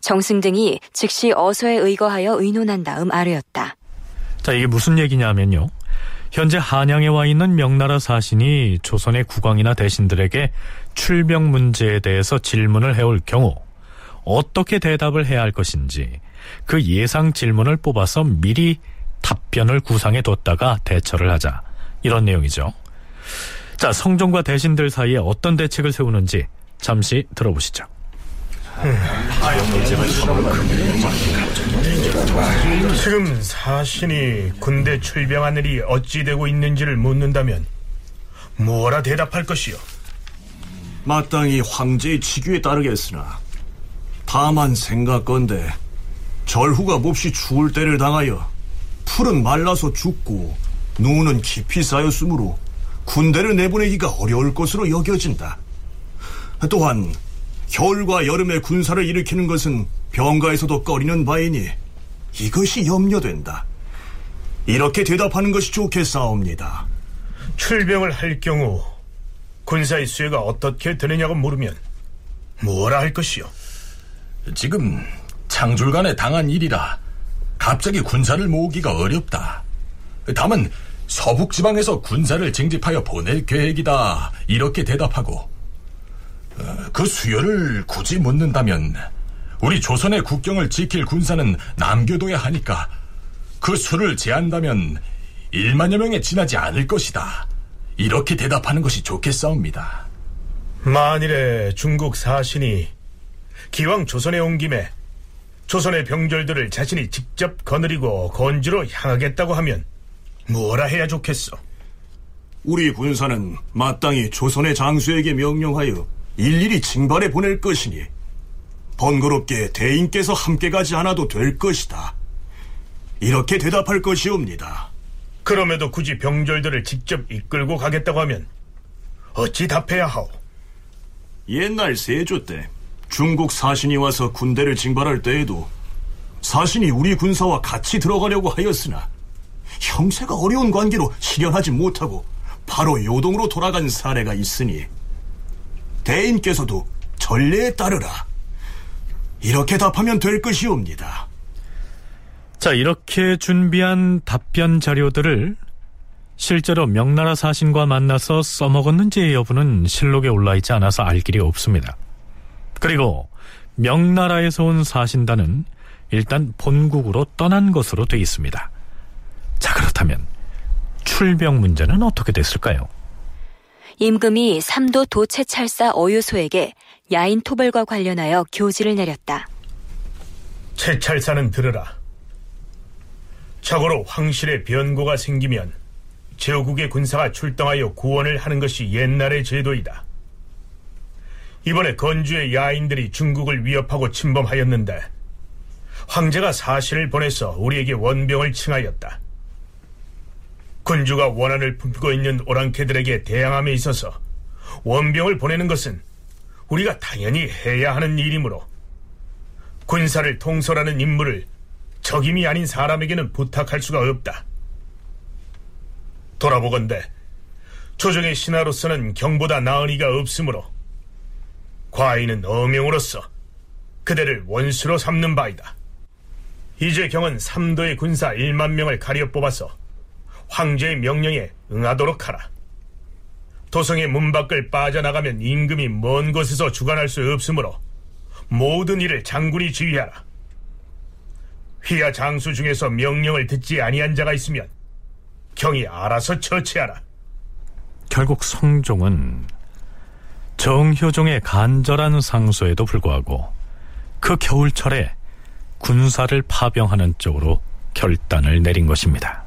정승증이 즉시 어서에 의거하여 의논한 다음 아뢰었다. 자, 이게 무슨 얘기냐면요. 현재 한양에 와 있는 명나라 사신이 조선의 국왕이나 대신들에게 출병 문제에 대해서 질문을 해올 경우 어떻게 대답을 해야 할 것인지 그 예상 질문을 뽑아서 미리 답변을 구상해 뒀다가 대처를 하자. 이런 내용이죠. 자, 성종과 대신들 사이에 어떤 대책을 세우는지 잠시 들어보시죠. 지금 사신이 군대 출병한 일이 어찌 되고 있는지를 묻는다면 뭐라 대답할 것이요? 마땅히 황제의 치규에 따르겠으나 다만 생각건대 절후가 몹시 추울 때를 당하여 풀은 말라서 죽고 눈은 깊이 쌓였으므로 군대를 내보내기가 어려울 것으로 여겨진다. 또한 겨울과 여름에 군사를 일으키는 것은 병가에서도 꺼리는 바이니 이것이 염려된다. 이렇게 대답하는 것이 좋겠사옵니다. 출병을 할 경우 군사의 수혜가 어떻게 되느냐고 물으면 뭐라 할 것이요? 지금 창졸간에 당한 일이라 갑자기 군사를 모으기가 어렵다. 다만 서북 지방에서 군사를 징집하여 보낼 계획이다. 이렇게 대답하고 어, 그 수요를 굳이 묻는다면 우리 조선의 국경을 지킬 군사는 남겨둬야 하니까 그 수를 제한다면 1만여 명에 지나지 않을 것이다. 이렇게 대답하는 것이 좋겠사옵니다. 만일에 중국 사신이 기왕 조선에 온 김에 조선의 병졸들을 자신이 직접 거느리고 건주로 향하겠다고 하면 뭐라 해야 좋겠어? 우리 군사는 마땅히 조선의 장수에게 명령하여 일일이 징발해 보낼 것이니 번거롭게 대인께서 함께 가지 않아도 될 것이다. 이렇게 대답할 것이옵니다. 그럼에도 굳이 병졸들을 직접 이끌고 가겠다고 하면 어찌 답해야 하오? 옛날 세조 때 중국 사신이 와서 군대를 징발할 때에도 사신이 우리 군사와 같이 들어가려고 하였으나 형세가 어려운 관계로 실현하지 못하고 바로 요동으로 돌아간 사례가 있으니 대인께서도 전례에 따르라. 이렇게 답하면 될 것이옵니다. 자, 이렇게 준비한 답변 자료들을 실제로 명나라 사신과 만나서 써먹었는지의 여부는 실록에 올라있지 않아서 알 길이 없습니다. 그리고 명나라에서 온 사신단은 일단 본국으로 떠난 것으로 돼 있습니다. 자, 그렇다면 출병 문제는 어떻게 됐을까요? 임금이 삼도 도채찰사 어유소에게 야인 토벌과 관련하여 교지를 내렸다. 채찰사는 들으라. 자고로 황실의 변고가 생기면 제후국의 군사가 출동하여 구원을 하는 것이 옛날의 제도이다. 이번에 건주의 야인들이 중국을 위협하고 침범하였는데 황제가 사실을 보내서 우리에게 원병을 칭하였다. 군주가 원한을 품고 있는 오랑캐들에게 대항함에 있어서 원병을 보내는 것은 우리가 당연히 해야 하는 일이므로 군사를 통솔하는 임무를 적임이 아닌 사람에게는 부탁할 수가 없다. 돌아보건대 조정의 신하로서는 경보다 나은 이가 없으므로 과인은 어명으로서 그대를 원수로 삼는 바이다. 이제 경은 삼도의 군사 1만 명을 가려 뽑아서 황제의 명령에 응하도록 하라. 도성의 문 밖을 빠져나가면 임금이 먼 곳에서 주관할 수 없으므로 모든 일을 장군이 지휘하라. 휘하 장수 중에서 명령을 듣지 아니한 자가 있으면 경이 알아서 처치하라. 결국 성종은 정효종의 간절한 상소에도 불구하고 그 겨울철에 군사를 파병하는 쪽으로 결단을 내린 것입니다.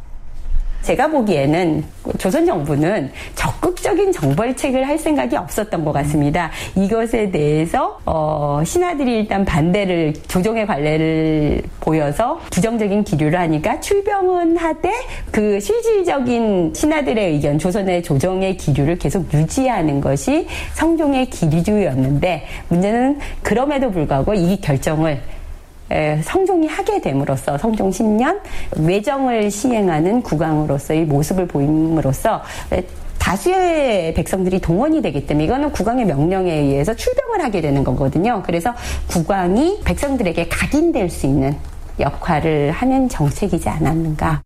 제가 보기에는 조선 정부는 적극적인 정벌책을 할 생각이 없었던 것 같습니다. 이것에 대해서 어, 신하들이 일단 반대를 조정의 관례를 보여서 부정적인 기류를 하니까 출병은 하되 그 실질적인 신하들의 의견, 조선의 조정의 기류를 계속 유지하는 것이 성종의 기류주의였는데 문제는 그럼에도 불구하고 이 결정을 성종이 하게 됨으로써 성종 10년 외정을 시행하는 국왕으로서의 모습을 보임으로써 다수의 백성들이 동원이 되기 때문에 이거는 국왕의 명령에 의해서 출병을 하게 되는 거거든요. 그래서 국왕이 백성들에게 각인될 수 있는 역할을 하는 정책이지 않았는가.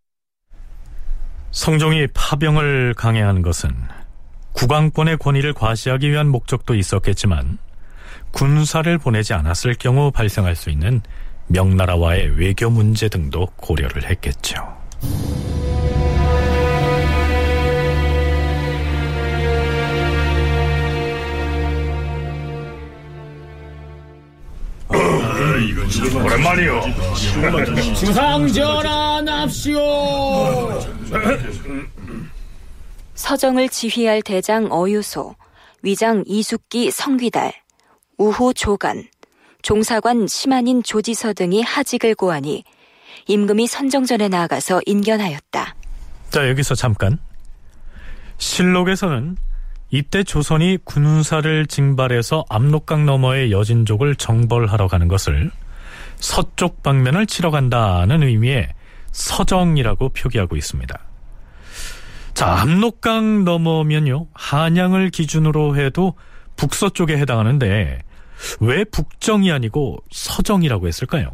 성종이 파병을 강행하는 것은 국왕권의 권위를 과시하기 위한 목적도 있었겠지만 군사를 보내지 않았을 경우 발생할 수 있는 명나라와의 외교 문제 등도 고려를 했겠죠. 오랜만이요. 주상 전환합시오. 서정을 지휘할 대장 어유소, 위장 이숙기 성귀달, 우호 조간, 종사관 심한인 조지서 등이 하직을 고하니 임금이 선정전에 나아가서 인견하였다. 자, 여기서 잠깐. 실록에서는 이때 조선이 군사를 징발해서 압록강 너머의 여진족을 정벌하러 가는 것을 서쪽 방면을 치러 간다는 의미의 서정이라고 표기하고 있습니다. 자, 압록강 넘어면요. 한양을 기준으로 해도 북서쪽에 해당하는데 왜 북정이 아니고 서정이라고 했을까요?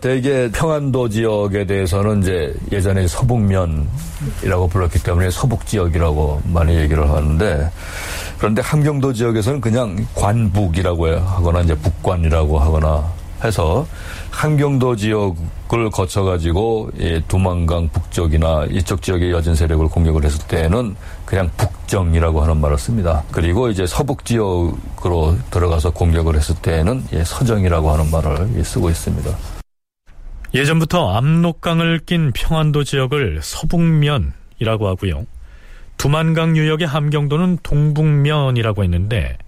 대개 평안도 지역에 대해서는 이제 예전에 서북면이라고 불렀기 때문에 서북 지역이라고 많이 얘기를 하는데 그런데 함경도 지역에서는 그냥 관북이라고 하거나 이제 북관이라고 하거나 해서 함경도 지역을 거쳐가지고 두만강 북쪽이나 이쪽 지역의 여진 세력을 공격을 했을 때에는 그냥 북정이라고 하는 말을 씁니다. 그리고 이제 서북 지역으로 들어가서 공격을 했을 때에는 서정이라고 하는 말을 쓰고 있습니다. 예전부터 압록강을 낀 평안도 지역을 서북면이라고 하고요. 두만강 유역의 함경도는 동북면이라고 했는데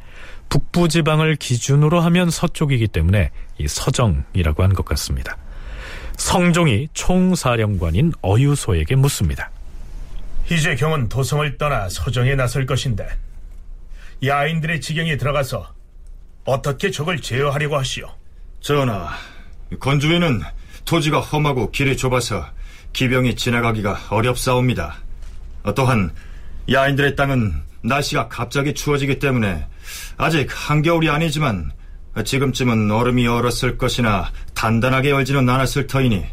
북부 지방을 기준으로 하면 서쪽이기 때문에 이 서정이라고 한 것 같습니다. 성종이 총사령관인 어유소에게 묻습니다. 이제 경은 도성을 떠나 서정에 나설 것인데 야인들의 지경에 들어가서 어떻게 적을 제어하려고 하시오? 전하, 건주에는 토지가 험하고 길이 좁아서 기병이 지나가기가 어렵사옵니다. 또한 야인들의 땅은 날씨가 갑자기 추워지기 때문에 아직 한겨울이 아니지만 지금쯤은 얼음이 얼었을 것이나 단단하게 얼지는 않았을 터이니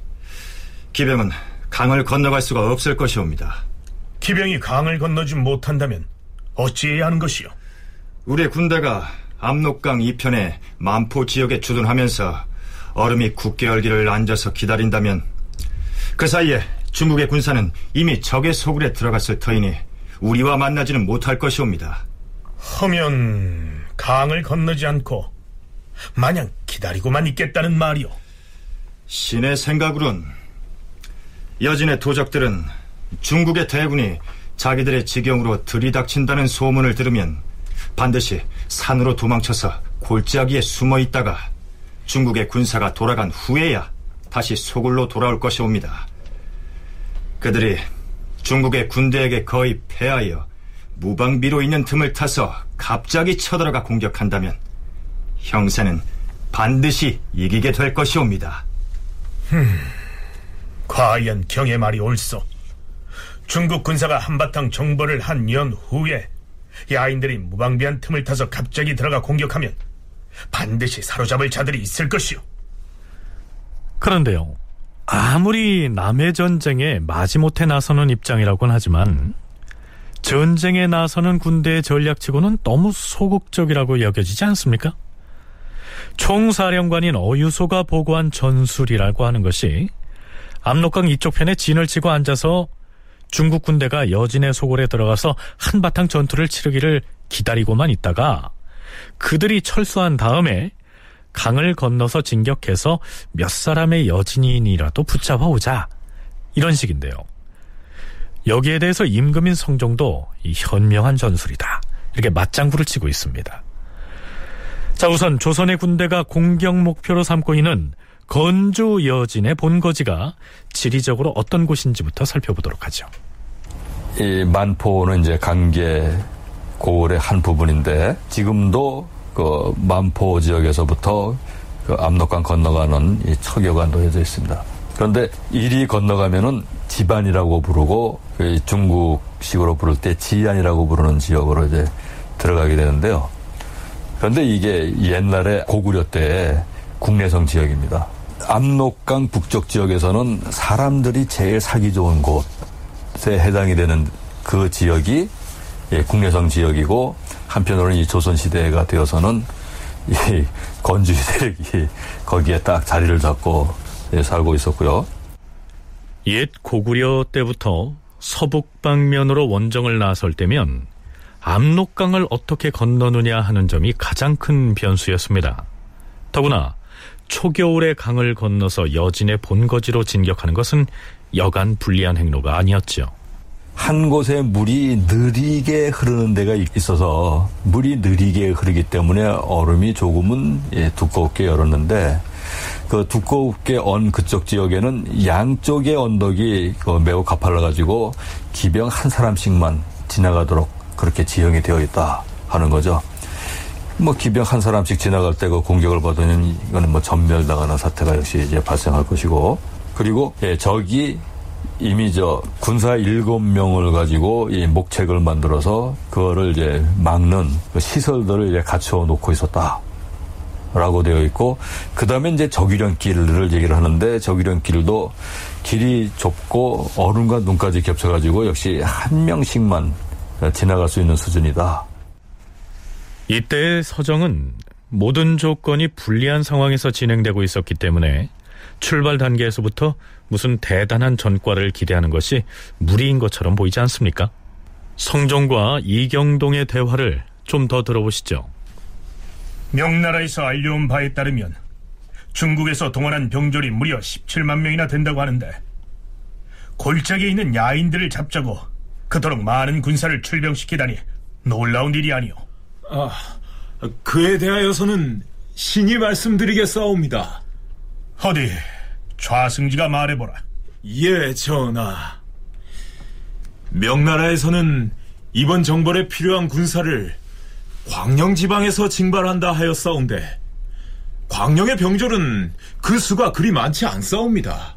기병은 강을 건너갈 수가 없을 것이옵니다. 기병이 강을 건너지 못한다면 어찌해야 하는 것이오? 우리 군대가 압록강 이편의 만포 지역에 주둔하면서 얼음이 굳게 얼기를 앉아서 기다린다면 그 사이에 중국의 군사는 이미 적의 소굴에 들어갔을 터이니 우리와 만나지는 못할 것이옵니다. 하면 강을 건너지 않고 마냥 기다리고만 있겠다는 말이오. 신의 생각으론 여진의 도적들은 중국의 대군이 자기들의 지경으로 들이닥친다는 소문을 들으면 반드시 산으로 도망쳐서 골짜기에 숨어 있다가 중국의 군사가 돌아간 후에야 다시 소굴로 돌아올 것이옵니다. 그들이 중국의 군대에게 거의 패하여 무방비로 있는 틈을 타서 갑자기 쳐들어가 공격한다면 형세는 반드시 이기게 될 것이옵니다. 흠, 과연 경의 말이 옳소. 중국 군사가 한바탕 정벌을 한 연 후에 야인들이 무방비한 틈을 타서 갑자기 들어가 공격하면 반드시 사로잡을 자들이 있을 것이오. 그런데요. 아무리 남의 전쟁에 마지못해 나서는 입장이라고는 하지만 전쟁에 나서는 군대의 전략치고는 너무 소극적이라고 여겨지지 않습니까? 총사령관인 어유소가 보고한 전술이라고 하는 것이 압록강 이쪽 편에 진을 치고 앉아서 중국 군대가 여진의 소굴에 들어가서 한바탕 전투를 치르기를 기다리고만 있다가 그들이 철수한 다음에 강을 건너서 진격해서 몇 사람의 여진인이라도 붙잡아 오자. 이런 식인데요. 여기에 대해서 임금인 성종도 이 현명한 전술이다. 이렇게 맞장구를 치고 있습니다. 자, 우선 조선의 군대가 공격 목표로 삼고 있는 건주 여진의 본거지가 지리적으로 어떤 곳인지부터 살펴보도록 하죠. 이 만포는 이제 강계 고을의 한 부분인데 지금도 그 만포 지역에서부터 그 압록강 건너가는 이 척여가 놓여져 있습니다. 그런데 이리 건너가면은 지반이라고 부르고 그 중국식으로 부를 때 지안이라고 부르는 지역으로 이제 들어가게 되는데요. 그런데 이게 옛날에 고구려 때 국내성 지역입니다. 압록강 북쪽 지역에서는 사람들이 제일 살기 좋은 곳에 해당이 되는 그 지역이 예, 국내성 지역이고 한편으로는 이 조선 시대가 되어서는 이 건주 세력이 거기에 딱 자리를 잡고 예, 살고 있었고요. 옛 고구려 때부터 서북 방면으로 원정을 나설 때면 압록강을 어떻게 건너느냐 하는 점이 가장 큰 변수였습니다. 더구나 초겨울에 강을 건너서 여진의 본거지로 진격하는 것은 여간 불리한 행로가 아니었죠. 한 곳에 물이 느리게 흐르는 데가 있어서 물이 느리게 흐르기 때문에 얼음이 조금은 예, 두껍게 열었는데 그 두껍게 언 그쪽 지역에는 양쪽의 언덕이 그 매우 가팔라 가지고 기병 한 사람씩만 지나가도록 그렇게 지형이 되어 있다 하는 거죠. 뭐 기병 한 사람씩 지나갈 때 그 공격을 받으면 이거는 뭐 전멸당하는 사태가 역시 이제 발생할 것이고 그리고 예, 적이 이미 저 군사 일곱 명을 가지고 이 목책을 만들어서 그거를 이제 막는 그 시설들을 이제 갖춰 놓고 있었다. 라고 되어 있고, 그 다음에 이제 적유령 길을 얘기를 하는데, 적유령 길도 길이 좁고 얼음과 눈까지 겹쳐 가지고 역시 한 명씩만 지나갈 수 있는 수준이다. 이때의 서정은 모든 조건이 불리한 상황에서 진행되고 있었기 때문에 출발 단계에서부터 무슨 대단한 전과를 기대하는 것이 무리인 것처럼 보이지 않습니까? 성종과 이경동의 대화를 좀 더 들어보시죠. 명나라에서 알려온 바에 따르면 중국에서 동원한 병졸이 무려 17만 명이나 된다고 하는데 골짜기에 있는 야인들을 잡자고 그토록 많은 군사를 출병시키다니 놀라운 일이 아니오. 아, 그에 대하여서는 신이 말씀드리겠사옵니다. 어디 좌승지가 말해보라. 예, 전하. 명나라에서는 이번 정벌에 필요한 군사를 광령 지방에서 징발한다 하였사온데 광령의 병졸은 그 수가 그리 많지 않사옵니다.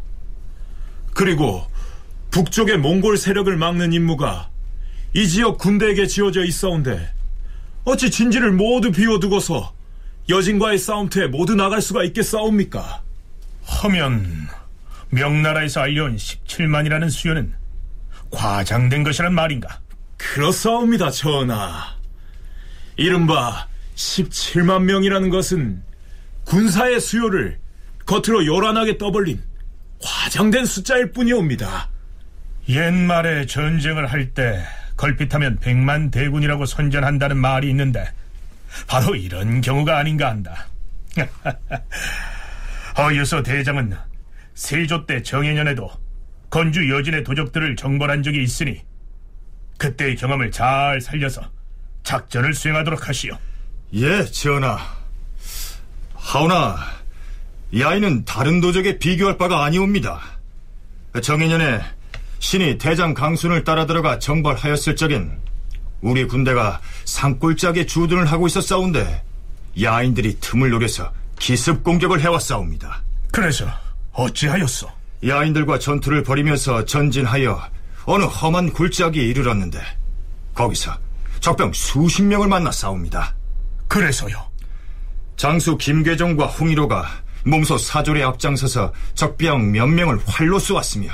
그리고 북쪽의 몽골 세력을 막는 임무가 이 지역 군대에게 지어져 있사온데 어찌 진지를 모두 비워두고서 여진과의 싸움터에 모두 나갈 수가 있겠사옵니까? 하면 명나라에서 알려온 17만이라는 수요는 과장된 것이란 말인가? 그렇사옵니다, 전하. 이른바 17만 명이라는 것은 군사의 수요를 겉으로 요란하게 떠벌린 과장된 숫자일 뿐이옵니다. 옛말에 전쟁을 할 때 걸핏하면 백만 대군이라고 선전한다는 말이 있는데 바로 이런 경우가 아닌가 한다. 어유소 대장은 세조 때 정해년에도 건주 여진의 도적들을 정벌한 적이 있으니 그때의 경험을 잘 살려서 작전을 수행하도록 하시오. 예, 전하. 하오나 이 아이는 다른 도적에 비교할 바가 아니옵니다. 정해년에 신이 대장 강순을 따라 들어가 정벌하였을 적엔 우리 군대가 산골짜기에 주둔을 하고 있었사온데 야인들이 틈을 노려서 기습 공격을 해왔사옵니다. 그래서 어찌하였소? 야인들과 전투를 벌이면서 전진하여 어느 험한 골짜기에 이르렀는데 거기서 적병 수십 명을 만나 싸웁니다. 그래서요? 장수 김계정과 홍일호가 몸소 사졸에 앞장서서 적병 몇 명을 활로 쏘았으며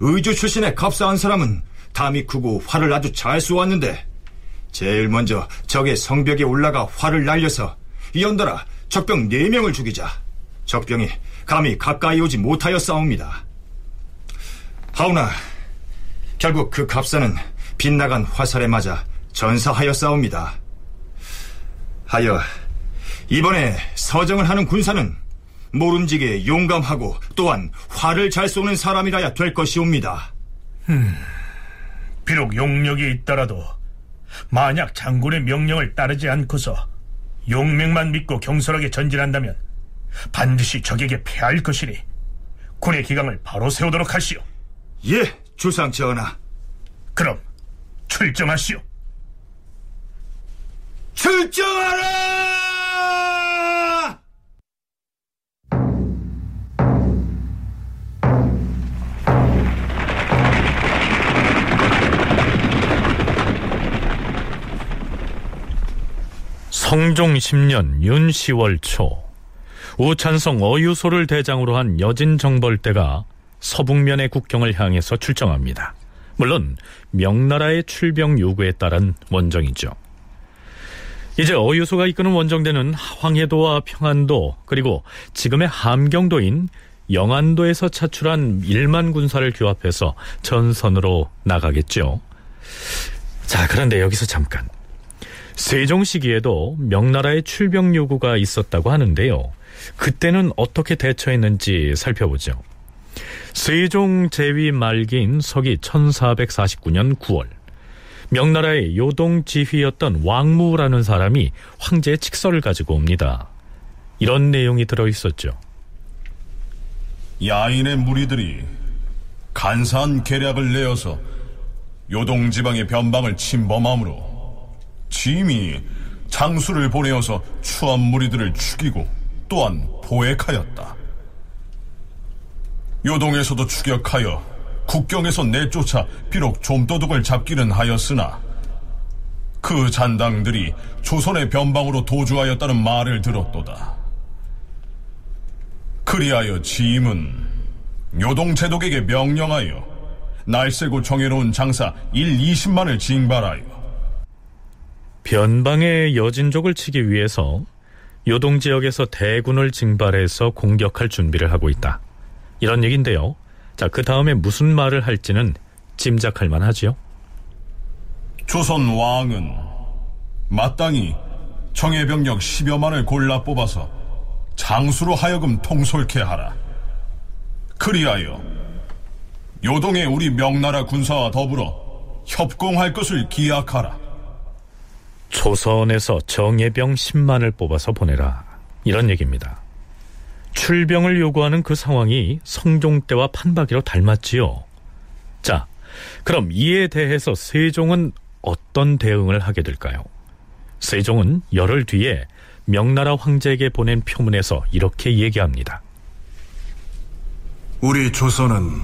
의주 출신의 갑사한 사람은 담이 크고 활을 아주 잘 쏘았는데 제일 먼저 적의 성벽에 올라가 활을 날려서 연달아 적병 4명을 죽이자 적병이 감히 가까이 오지 못하여 싸웁니다. 하오나 결국 그 갑사는 빗나간 화살에 맞아 전사하여 싸웁니다. 하여 이번에 서정을 하는 군사는 모름지게 용감하고 또한 활을 잘 쏘는 사람이라야 될 것이옵니다. 음, 비록 용력이 있더라도 만약 장군의 명령을 따르지 않고서 용맹만 믿고 경솔하게 전진한다면 반드시 적에게 패할 것이니 군의 기강을 바로 세우도록 하시오. 예, 주상 전하. 그럼 출정하시오. 출정하라! 성종 10년 윤 10월 초 우찬성 어유소를 대장으로 한 여진 정벌대가 서북면의 국경을 향해서 출정합니다. 물론 명나라의 출병 요구에 따른 원정이죠. 이제 어유소가 이끄는 원정대는 황해도와 평안도 그리고 지금의 함경도인 영안도에서 차출한 1만 군사를 규합해서 전선으로 나가겠죠. 자, 그런데 여기서 잠깐. 세종 시기에도 명나라의 출병 요구가 있었다고 하는데요. 그때는 어떻게 대처했는지 살펴보죠. 세종 제위 말기인 서기 1449년 9월 명나라의 요동 지휘였던 왕무라는 사람이 황제의 칙서를 가지고 옵니다. 이런 내용이 들어 있었죠. 야인의 무리들이 간사한 계략을 내어서 요동 지방의 변방을 침범함으로 짐이 장수를 보내어서 추한 무리들을 죽이고 또한 포획하였다. 요동에서도 추격하여 국경에서 내쫓아 비록 좀도둑을 잡기는 하였으나 그 잔당들이 조선의 변방으로 도주하였다는 말을 들었도다. 그리하여 지임은 요동제독에게 명령하여 날새고 정해놓은 장사 1, 20만을 징발하여 변방의 여진족을 치기 위해서 요동 지역에서 대군을 징발해서 공격할 준비를 하고 있다. 이런 얘기인데요. 자, 그 다음에 무슨 말을 할지는 짐작할 만하지요. 조선 왕은 마땅히 정예병력 10여만을 골라 뽑아서 장수로 하여금 통솔케 하라. 그리하여 요동의 우리 명나라 군사와 더불어 협공할 것을 기약하라. 조선에서 정예병 10만을 뽑아서 보내라. 이런 얘기입니다. 출병을 요구하는 그 상황이 성종 때와 판박이로 닮았지요. 자, 그럼 이에 대해서 세종은 어떤 대응을 하게 될까요? 세종은 열흘 뒤에 명나라 황제에게 보낸 표문에서 이렇게 얘기합니다. 우리 조선은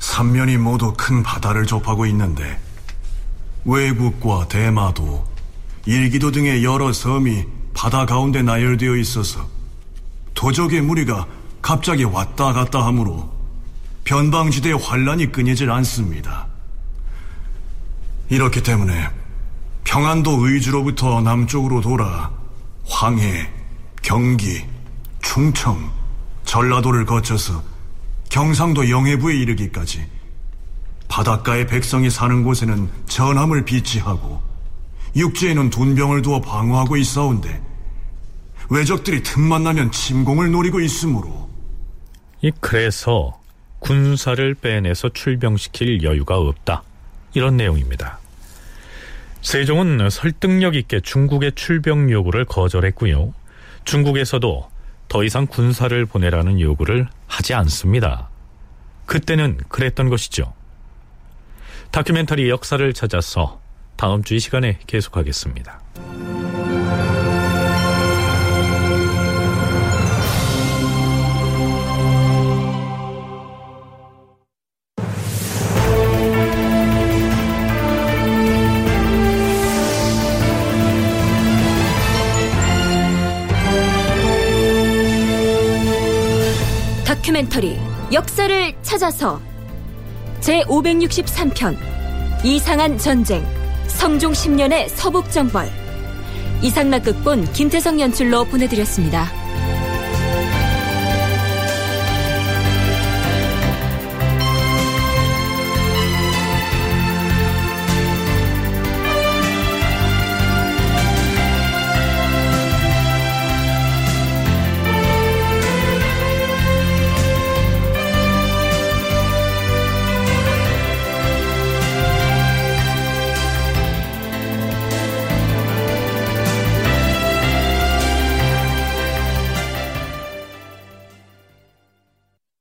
삼면이 모두 큰 바다를 접하고 있는데 외국과 대마도, 일기도 등의 여러 섬이 바다 가운데 나열되어 있어서 도적의 무리가 갑자기 왔다 갔다 하므로 변방지대의 환란이 끊이질 않습니다. 이렇기 때문에 평안도 의주로부터 남쪽으로 돌아 황해, 경기, 충청, 전라도를 거쳐서 경상도 영해부에 이르기까지 바닷가의 백성이 사는 곳에는 전함을 비치하고 육지에는 둔병을 두어 방어하고 있사온데 외적들이 틈만 나면 침공을 노리고 있으므로 이 그래서 군사를 빼내서 출병시킬 여유가 없다. 이런 내용입니다. 세종은 설득력 있게 중국의 출병 요구를 거절했고요. 중국에서도 더 이상 군사를 보내라는 요구를 하지 않습니다. 그때는 그랬던 것이죠. 다큐멘터리 역사를 찾아서 다음 주 이 시간에 계속하겠습니다. 다큐멘터리 역사를 찾아서 제 563편 이상한 전쟁 성종 10년의 서북정벌 이상락 극본 김태성 연출로 보내드렸습니다.